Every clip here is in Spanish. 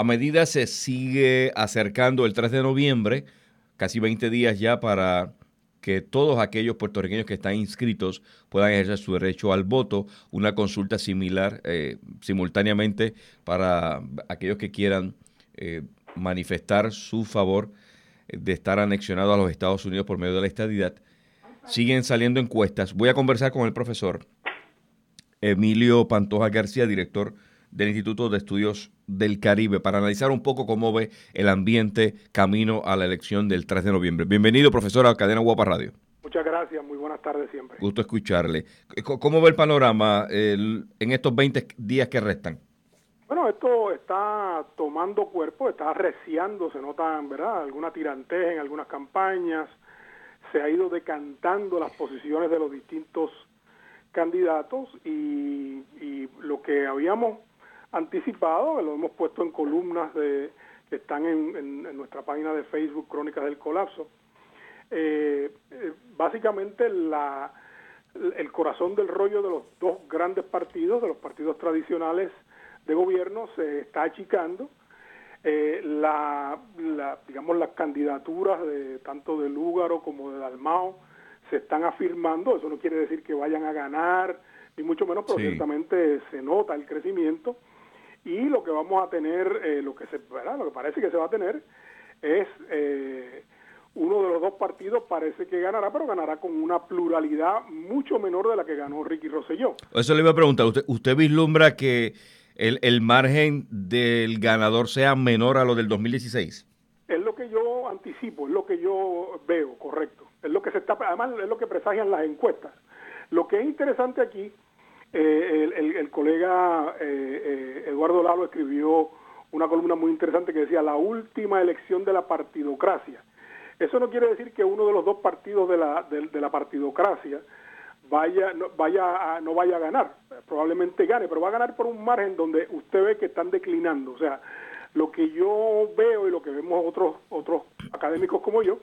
A medida se sigue acercando el 3 de noviembre, casi 20 días ya para que todos aquellos puertorriqueños que están inscritos puedan ejercer su derecho al voto, una consulta similar eh, simultáneamente para aquellos que quieran eh, manifestar su favor de estar anexionado a los Estados Unidos por medio de la estadidad. Siguen saliendo encuestas. Voy a conversar con el profesor Emilio Pantoja García, director del Instituto de Estudios del Caribe, para analizar un poco cómo ve el ambiente camino a la elección del 3 de noviembre. Bienvenido, profesor, a Cadena Guapa Radio. Muchas gracias, muy buenas tardes siempre. Gusto escucharle. ¿Cómo ve el panorama en estos 20 días que restan? Bueno, esto está tomando cuerpo, está arreciando, se nota, ¿verdad? Alguna tirantez en algunas campañas, se ha ido decantando las posiciones de los distintos candidatos y, lo que habíamos anticipado, lo hemos puesto en columnas de, que están en, nuestra página de Facebook, Crónicas del Colapso. Eh, eh, básicamente la, el corazón del rollo de los dos grandes partidos, de los partidos tradicionales de gobierno, se está achicando. Eh, la, digamos, las candidaturas de tanto de Lúgaro como de Dalmao se están afirmando, eso no quiere decir que vayan a ganar, ni mucho menos, pero ciertamente se nota el crecimiento y lo que vamos a tener, eh, lo que se ¿verdad? lo que parece que se va a tener es eh, uno de los dos partidos parece que ganará, pero ganará con una pluralidad mucho menor de la que ganó Ricky Rosselló. Eso le iba a preguntar, ¿usted, usted vislumbra que el, el margen del ganador sea menor a lo del 2016? Es lo que yo anticipo, es lo que yo veo, correcto. Es lo que se está, además es lo que presagian las encuestas. Lo que es interesante aquí, eh, el, colega eh, eh, Eduardo Lalo escribió una columna muy interesante que decía la última elección de la partidocracia. Eso no quiere decir que uno de los dos partidos de la, de, la partidocracia vaya, no, vaya no vaya a ganar. Probablemente gane, pero va a ganar por un margen donde usted ve que están declinando. O sea, lo que yo veo y lo que vemos otros otros académicos como yo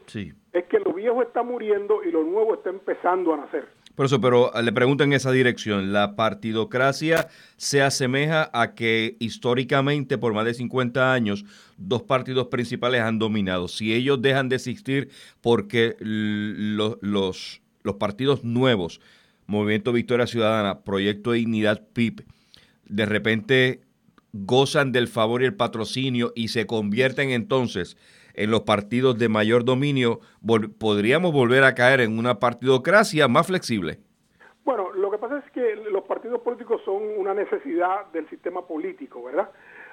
es que lo viejo está muriendo y lo nuevo está empezando a nacer. Por eso, pero le pregunto en esa dirección, ¿la partidocracia se asemeja a que históricamente por más de 50 años dos partidos principales han dominado? Si ellos dejan de existir porque los, partidos nuevos, Movimiento Victoria Ciudadana, Proyecto Dignidad PIP, de repente gozan del favor y el patrocinio y se convierten entonces en los partidos de mayor dominio, podríamos volver a caer en una partidocracia más flexible. Bueno, lo que pasa es que los partidos políticos son una necesidad del sistema político, ¿verdad?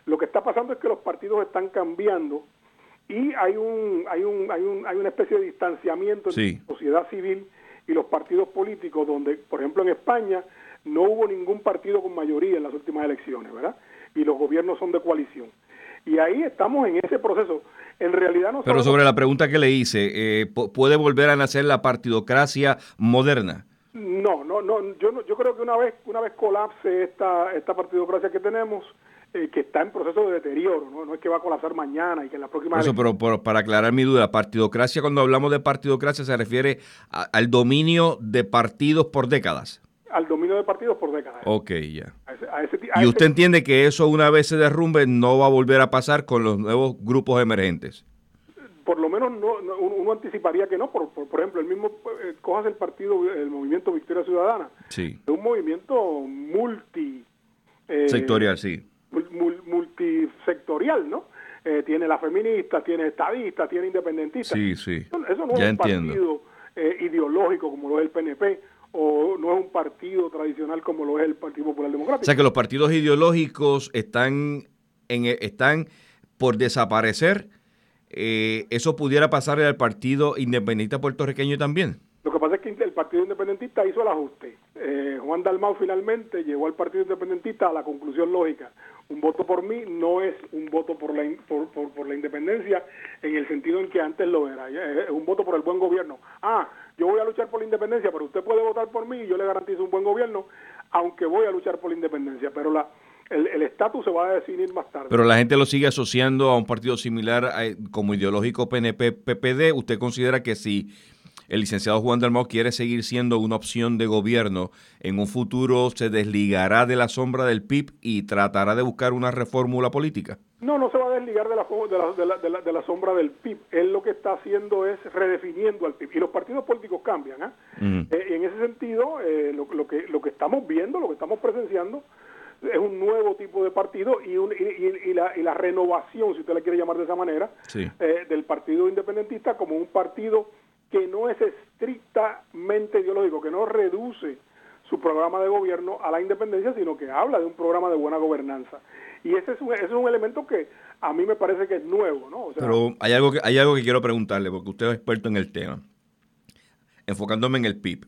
Lo que está pasando es que los partidos están cambiando y hay un hay un hay, un, hay una especie de distanciamiento entre la sociedad civil y los partidos políticos donde, por ejemplo, en España no hubo ningún partido con mayoría en las últimas elecciones, ¿verdad? y los gobiernos son de coalición. Y ahí estamos en ese proceso. En realidad no Pero sobre la pregunta que le hice, eh, ¿puede volver a nacer la partidocracia moderna? No, no, no. Yo, no, yo creo que una vez, una vez colapse esta, esta partidocracia que tenemos, eh, que está en proceso de deterioro, ¿no? no es que va a colapsar mañana y que en la próxima... Eso, pero, para aclarar mi duda, partidocracia, cuando hablamos de partidocracia, se refiere al dominio de partidos por décadas al dominio de partidos por décadas. Ok, ya. ¿Y usted entiende que eso una vez se derrumbe no va a volver a pasar con los nuevos grupos emergentes? Por lo menos no, uno anticiparía que no. Por, por, ejemplo, el mismo, eh, cojas el partido, el movimiento Victoria Ciudadana. Sí. Es un movimiento multi... Eh, Sectorial, sí. multisectorial, ¿no? Eh, tiene la feminista, tiene estadista, tiene independentista. Sí, sí. Eso, no es un partido ideológico como lo es el PNP o no es un partido tradicional como lo es el Partido Popular Democrático. O sea que los partidos ideológicos están, en, están por desaparecer. Eh, ¿Eso pudiera pasar al Partido Independiente Puertorriqueño también? Lo que pasa es que el Partido Independentista hizo el ajuste. Eh, Juan Dalmau finalmente llegó al Partido Independentista a la conclusión lógica. Un voto por mí no es un voto por la, por, por la independencia en el sentido en que antes lo era. Es un voto por el buen gobierno. Ah, yo voy a luchar por la independencia, pero usted puede votar por mí y yo le garantizo un buen gobierno, aunque voy a luchar por la independencia. Pero la el estatus se va a definir más tarde. Pero la gente lo sigue asociando a un partido similar como ideológico PNP-PPD. ¿Usted considera que si el licenciado Juan Dalmau quiere seguir siendo una opción de gobierno, en un futuro se desligará de la sombra del PIB y tratará de buscar una reformula política? No, no se va a desligar de la, de la, de la, de la, sombra del PIB. Él lo que está haciendo es redefiniendo al PIB. Y los partidos políticos cambian. ¿ah? Eh, en ese sentido, eh, lo, lo, que, lo que estamos viendo, lo que estamos presenciando, es un nuevo tipo de partido y, y, la, y la, renovación, si usted la quiere llamar de esa manera, eh, del Partido Independentista como un partido que no es estrictamente ideológico, que no reduce su programa de gobierno a la independencia, sino que habla de un programa de buena gobernanza. Y ese es un, ese es un elemento que a mí me parece que es nuevo, ¿no? Pero hay algo, que, hay algo que quiero preguntarle, porque usted es experto en el tema. Enfocándome en el PIB,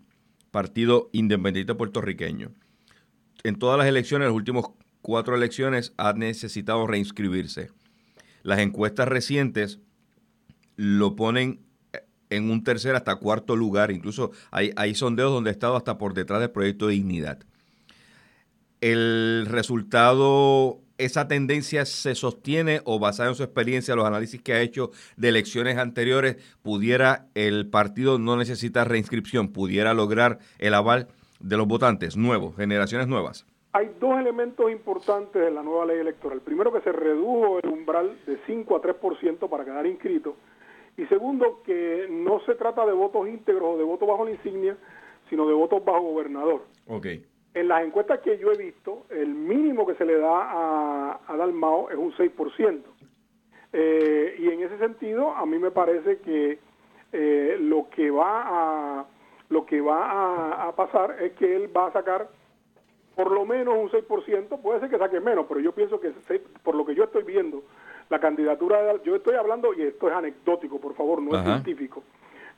Partido Independiente Puertorriqueño. En todas las elecciones, las últimas cuatro elecciones, ha necesitado reinscribirse. Las encuestas recientes lo ponen en un tercer hasta cuarto lugar. Incluso hay, sondeos donde ha estado hasta por detrás del proyecto de dignidad. El resultado esa tendencia se sostiene o basada en su experiencia, los análisis que ha hecho de elecciones anteriores, pudiera el partido no necesitar reinscripción, pudiera lograr el aval de los votantes nuevos, generaciones nuevas? Hay dos elementos importantes de la nueva ley electoral. Primero, que se redujo el umbral de 5 a 3% para quedar inscrito. Y segundo, que no se trata de votos íntegros o de votos bajo la insignia, sino de votos bajo gobernador. Okay. En las encuestas que yo he visto, el mínimo que se le da a, a Dalmao es un 6%. Eh, y en ese sentido, a mí me parece que eh, lo que va a lo que va a, pasar es que él va a sacar por lo menos un 6%, puede ser que saque menos, pero yo pienso que por lo que yo estoy viendo, la candidatura, de, yo estoy hablando, y esto es anecdótico, por favor, no es científico,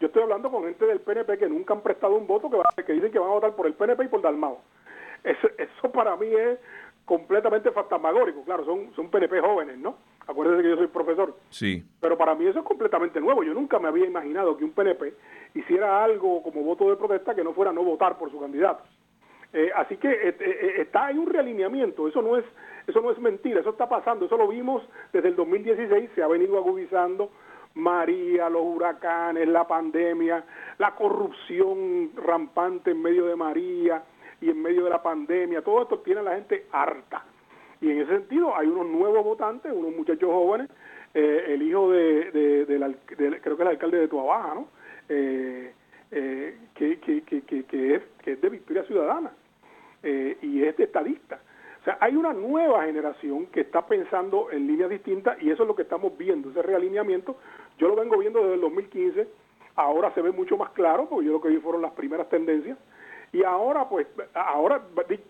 yo estoy hablando con gente del PNP que nunca han prestado un voto, que, que dicen que van a votar por el PNP y por Dalmao. Eso, eso para mí es completamente fantasmagórico. Claro, son, son PNP jóvenes, ¿no? Acuérdense que yo soy profesor. Sí. Pero para mí eso es completamente nuevo. Yo nunca me había imaginado que un PNP hiciera algo como voto de protesta que no fuera no votar por su candidato. Eh, así que eh, eh, está hay un realineamiento. Eso no es eso no es mentira. Eso está pasando. Eso lo vimos desde el 2016. Se ha venido agudizando. María, los huracanes, la pandemia, la corrupción rampante en medio de María y en medio de la pandemia, todo esto tiene a la gente harta. Y en ese sentido hay unos nuevos votantes, unos muchachos jóvenes, eh, el hijo de, de, creo que el alcalde de Tuabaja, ¿no? Eh, eh, que, que, que, que, es, que es de Victoria Ciudadana y es de estadista. O sea, hay una nueva generación que está pensando en líneas distintas y eso es lo que estamos viendo, ese realineamiento. Yo lo vengo viendo desde el 2015, ahora se ve mucho más claro, porque yo lo que vi fueron las primeras tendencias, y ahora pues ahora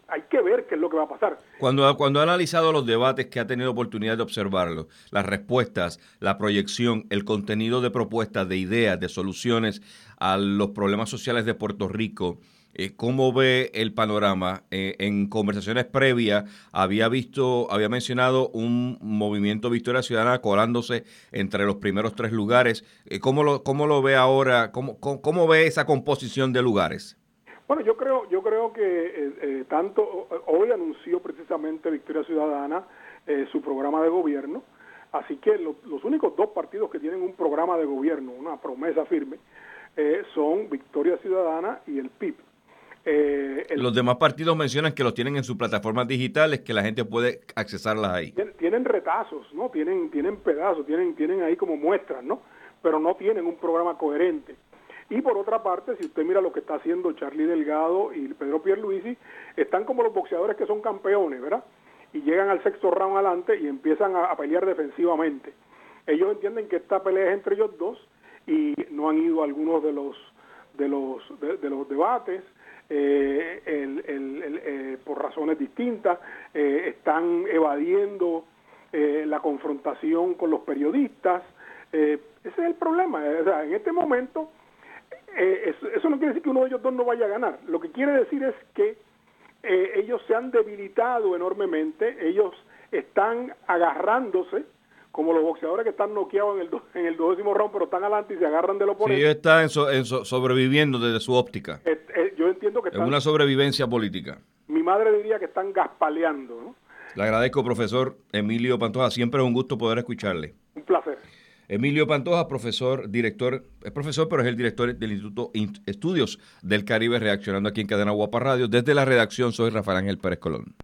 hay que ver qué es lo que va a pasar. Cuando, cuando ha analizado los debates que ha tenido oportunidad de observarlo, las respuestas, la proyección, el contenido de propuestas, de ideas, de soluciones a los problemas sociales de Puerto Rico, eh, ¿cómo ve el panorama? Eh, en conversaciones previas había visto, había mencionado un movimiento Victoria Ciudadana colándose entre los primeros tres lugares. Eh, ¿cómo, lo, ¿Cómo lo ve ahora? ¿Cómo, cómo ve esa composición de lugares? Bueno, yo creo, yo creo que eh, eh, tanto hoy anunció precisamente Victoria Ciudadana eh, su programa de gobierno, así que los únicos dos partidos que tienen un programa de gobierno, una promesa firme, son Victoria Ciudadana y el PIB. los demás partidos mencionan que los tienen en sus plataformas digitales, que la gente puede accesarlas ahí. Tienen, retazos, ¿no? Tienen, tienen pedazos, tienen, tienen ahí como muestras, ¿no? Pero no tienen un programa coherente. Y por otra parte, si usted mira lo que está haciendo Charlie Delgado y Pedro Pierluisi, están como los boxeadores que son campeones, ¿verdad? Y llegan al sexto round adelante y empiezan a, pelear defensivamente. Ellos entienden que esta pelea es entre ellos dos y no han ido a algunos de los de los de, los debates eh, eh, por razones distintas, eh, están evadiendo la confrontación con los periodistas. ese es el problema. O sea, en este momento eh, eso, no quiere decir que uno de ellos dos no vaya a ganar. Lo que quiere decir es que eh, ellos se han debilitado enormemente, ellos están agarrándose, como los boxeadores que están noqueados en el, en el décimo round, pero están adelante y se agarran del oponente. Sí, ellos están sobreviviendo desde su óptica. Eh, yo entiendo que están... En una sobrevivencia política. Mi madre diría que están gaspaleando, ¿no? Le agradezco, profesor Emilio Pantoja. Siempre es un gusto poder escucharle. Un placer. Emilio Pantoja, profesor, director, es profesor, pero es el director del Instituto Estudios del Caribe, reaccionando aquí en Cadena Guapa Radio. Desde la redacción soy Rafael Ángel Pérez Colón.